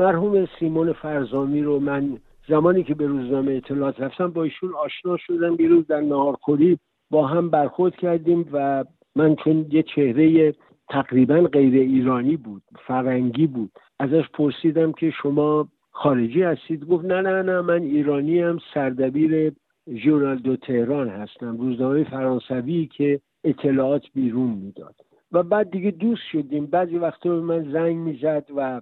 مرحوم سیمون فرزامی رو من زمانی که به روزنامه اطلاعات رفتم با ایشون آشنا شدم. بیروز در نهارخوری با هم برخورد کردیم و من چون یه چهره تقریبا غیر ایرانی بود فرنگی بود ازش پرسیدم که شما خارجی هستید؟ گفت نه نه نه من ایرانی هم سردبیر ژورنال دو تهران هستم روزنامه فرانسوی که اطلاعات بیرون می‌داد. و بعد دیگه دوست شدیم. بعضی وقتا به من زنگ می‌زد و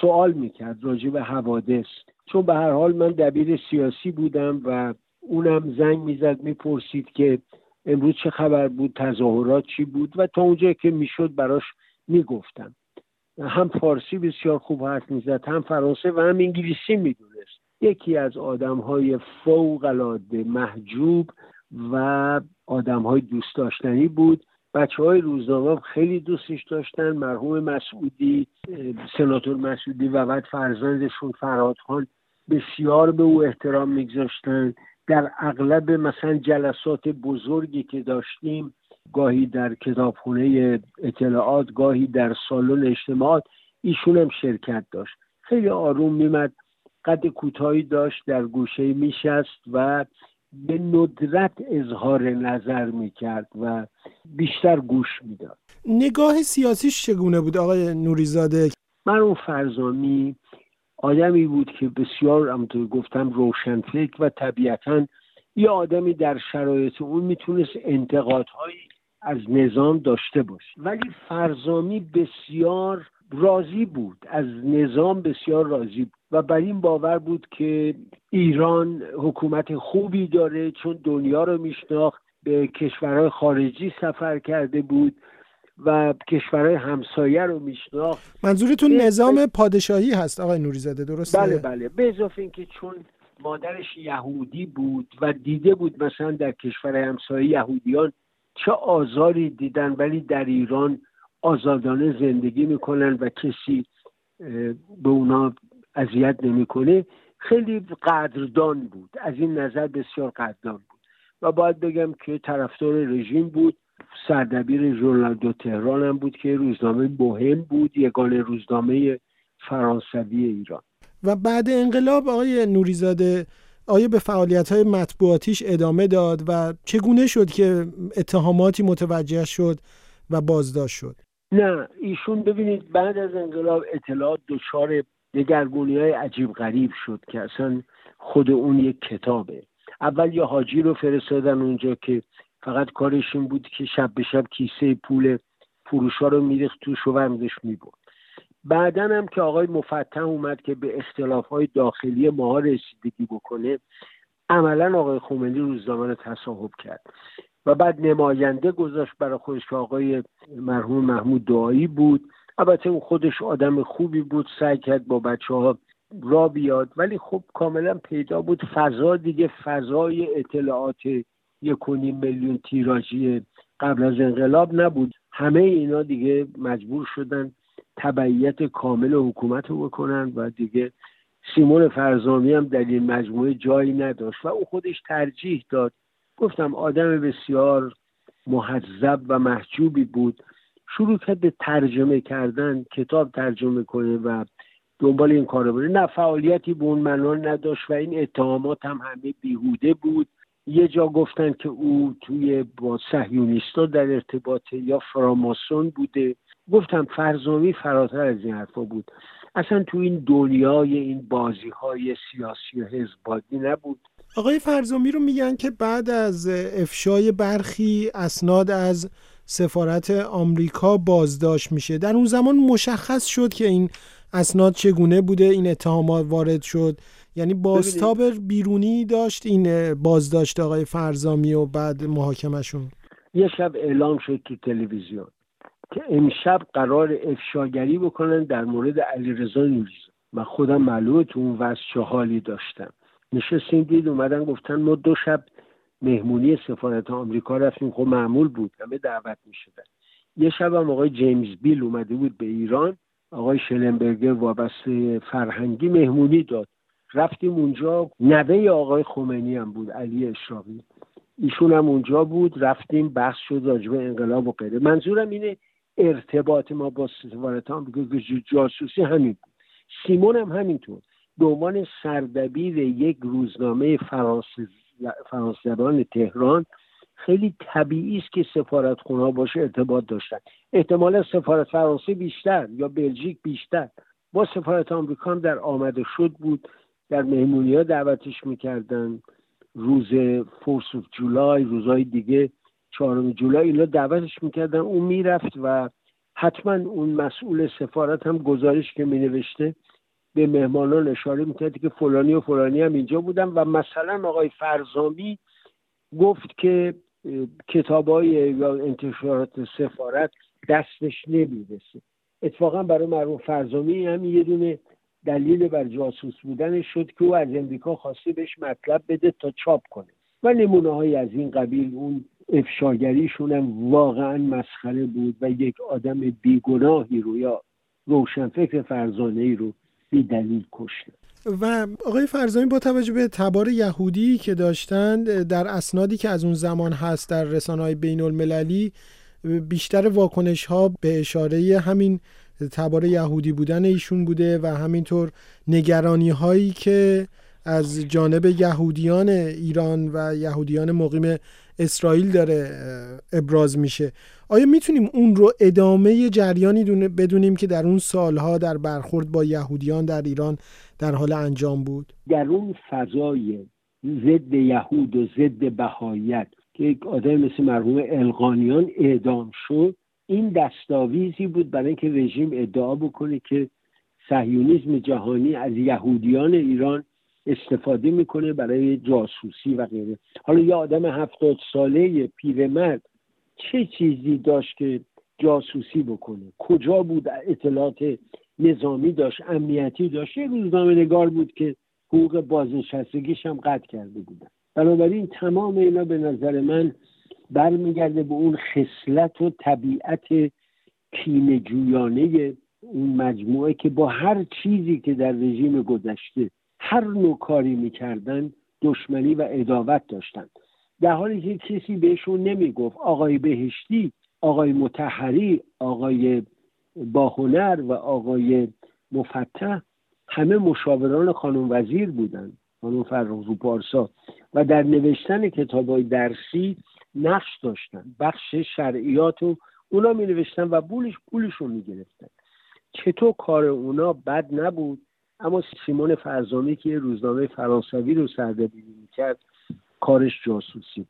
سوال می‌کرد راجع به حوادث. چون به هر حال من دبیر سیاسی بودم و اونم زنگ می‌زد می‌پرسید که امروز چه خبر بود تظاهرات چی بود؟ و تا اونجا که می‌شد براش می‌گفتم. هم فارسی بسیار خوب حرف می‌زد هم فرانسه و هم انگلیسی می‌دونست. یکی از آدم های فوق محجوب و آدم های دوست داشتنی بود. بچه های روزنامه خیلی دوستش داشتن مرحوم مسعودی سناتور مسعودی و بعد فرزندشون فراد خان بسیار به او احترام میگذاشتن. در اغلب مثلا جلسات بزرگی که داشتیم گاهی در کتابخونه اطلاعات گاهی در سالن اجتماعات ایشون هم شرکت داشت. خیلی آروم میمد قد کوتاهی داشت در گوشه میشست و به ندرت اظهار نظر می‌کرد و بیشتر گوش می‌داد. نگاه سیاسیش چگونه بود آقای نوریزاده؟ من اون فرزامی آدمی بود که بسیار همونطور گفتم روشنفکر و طبیعتا یه آدمی در شرایط اون می‌تونست انتقادهایی از نظام داشته باشه. ولی فرزامی بسیار راضی بود از نظام بسیار راضی بود. و بر این باور بود که ایران حکومت خوبی داره چون دنیا رو میشناخت به کشورهای خارجی سفر کرده بود و کشورهای همسایه رو میشناخت منظورتون نظام پادشاهی هست آقای نوریزاده درسته؟ بله بله به اضافه اینکه چون مادرش یهودی بود و دیده بود مثلا در کشور همسایه یهودیان چه آزاری دیدن ولی در ایران آزادانه زندگی می‌کنن و کسی به اونا اذیت نمی‌کنه خیلی قدردان بود. از این نظر بسیار قدردان بود. و باید بگم که طرفدار رژیم بود. سردبیر ژورنال دو تهران هم بود که روزنامه مهم بود یگان روزنامه فرانسوی ایران. و بعد انقلاب آقای نوریزاده آیا به فعالیت های مطبوعاتیش ادامه داد و چگونه شد که اتهاماتی متوجه شد و بازداشت شد؟ نه ایشون ببینید بعد از انقلاب اطلاعات دچار دگرگونی های عجیب غریب شد که اصلا خود اون یک کتابه. اول یه حاجی رو فرستادن اونجا که فقط کارش بود که شب به شب کیسه پول فروشا رو میریخت توش و ورزش می‌برد. بعدا هم که آقای مفتح اومد که به اختلاف های داخلی ماها رسیدگی بکنه عملا آقای خمینی روزنامه رو تصاحب کرد. و بعد نماینده گذاشت برای خودش که آقای مرحوم محمود دعایی بود. البته اون خودش آدم خوبی بود سعی کرد با بچه ها را بیاد ولی خب کاملا پیدا بود. فضا دیگه فضای اطلاعات یک میلیون تیراژی قبل از انقلاب نبود. همه اینا دیگه مجبور شدن تبعیت کامل حکومت رو بکنن و دیگه سیمون فرزامی هم در این مجموعه جایی نداشت. و او خودش ترجیح داد. گفتم آدم بسیار محذب و محجوبی بود. شروع کرد به ترجمه کردن کتاب ترجمه کنه و دنبال این کار بره. نه فعالیتی به اون معنا نداشت و این اتهامات هم همه بیهوده بود. یه جا گفتن که او توی با صهیونیستا در ارتباطه یا فراماسون بوده. گفتم فرزامی فراتر از این حرفا بود. اصلا تو این دنیای این بازی های سیاسی و حزبادی نبود. آقای فرزامی رو میگن که بعد از افشای برخی اسناد از سفارت آمریکا بازداشت میشه. در اون زمان مشخص شد که این اسناد چگونه بوده این اتهامات وارد شد. یعنی بازتاب بیرونی داشت این بازداشت آقای فرزامی و بعد محاکمشون یه شب اعلام شد تو تلویزیون که امشب قرار افشاگری بکنن در مورد علیرضا نوریزا. من خودم معلومه تو اون وضع چه حالی داشتم. نشستیم دید اومدن گفتن ما دو شب مهمونی سفارت آمریکا رفتیم. خب معمول بود. همه دعوت می شدن یه شب هم آقای جیمز بیل اومده بود به ایران. آقای شلنبرگر وابسته فرهنگی مهمونی داد. رفتیم اونجا. نوه آقای خمینی هم بود علی اشراقی. ایشون هم اونجا بود. رفتیم بحث شد راجب انقلاب و غیره. منظورم اینه ارتباط ما با سفارت آمریکا جاسوسی همین بود. سیمون هم همینطور. به عنوان سردبیر یک روزنامه فرانسه تهران خیلی طبیعی است که سفارت ها باشه ارتباط داشتن. احتمالا سفارت فرانسه بیشتر یا بلژیک بیشتر. با سفارت آمریکا هم در آمده شد بود. در مهمونی ها دعوتش می‌کردن. روز فورس اوف جولای روزهای دیگه چهارم جولای اینا دعوتش می‌کردن. اون می‌رفت و حتما اون مسئول سفارت هم گزارش که مینوشته به مهمانان اشاره می‌کرد که فلانی و فلانی هم اینجا بودن و مثلا آقای فرزامی گفت که کتابای یا انتشارات سفارت دستش نمی‌رسه. اتفاقا برای مرحوم فرزامی هم یه دونه دلیل بر جاسوس بودنش شد که او از امریکا خواسته بهش مطلب بده تا چاپ کنه. و نمونه های از این قبیل اون افشاگریشون هم واقعا مسخره بود و یک آدم بیگناهی رو یا روشنفکر فرزانه ای رو بی دلیل کشته. و آقای فرزانی با توجه به تبار یهودی که داشتند در اسنادی که از اون زمان هست در رسانه های بین المللی بیشتر واکنش ها به اشاره همین تبار یهودی بودن ایشون بوده و همینطور نگرانی هایی که از جانب یهودیان ایران و یهودیان مقیم اسرائیل داره ابراز میشه. آیا می‌تونیم اون رو ادامه جریانی بدونیم که در اون سالها در برخورد با یهودیان در ایران در حال انجام بود؟ در اون فضای ضد یهود و ضد بهایت که یک آدم مثل مرحوم القانیان اعدام شد این دستاویزی بود برای اینکه رژیم ادعا بکنه که صهیونیسم جهانی از یهودیان ایران استفاده می‌کنه برای جاسوسی و غیره. حالا یه آدم هفتاد ساله پیرمرد چه چیزی داشت که جاسوسی بکنه؟ کجا بود اطلاعات نظامی داشت امنیتی داشت؟ یه روزنامه نگار بود که حقوق بازنشستگیش هم قطع کرده بودن بنابراین تمام اینا به نظر من برمیگرده به اون خصلت و طبیعت کینه جویانه اون مجموعه که با هر چیزی که در رژیم گذشته هر نوع کاری می‌کردن دشمنی و اداوت داشتن. در حالی که کسی بهشون نمی‌گفت آقای بهشتی آقای متحری آقای باهنر و آقای مفتح همه مشاوران خانم وزیر بودن خانم فرخ پارسا. و در نوشتن کتاب های درسی نقش داشتن بخش شرعیات رو اونا می نوشتن و پولش رو می گرفتن. چطور کار اونا بد نبود؟ اما سیمون فرزامی که روزنامه فرانسوی رو سردبیری می‌کرد کارش جاسوسی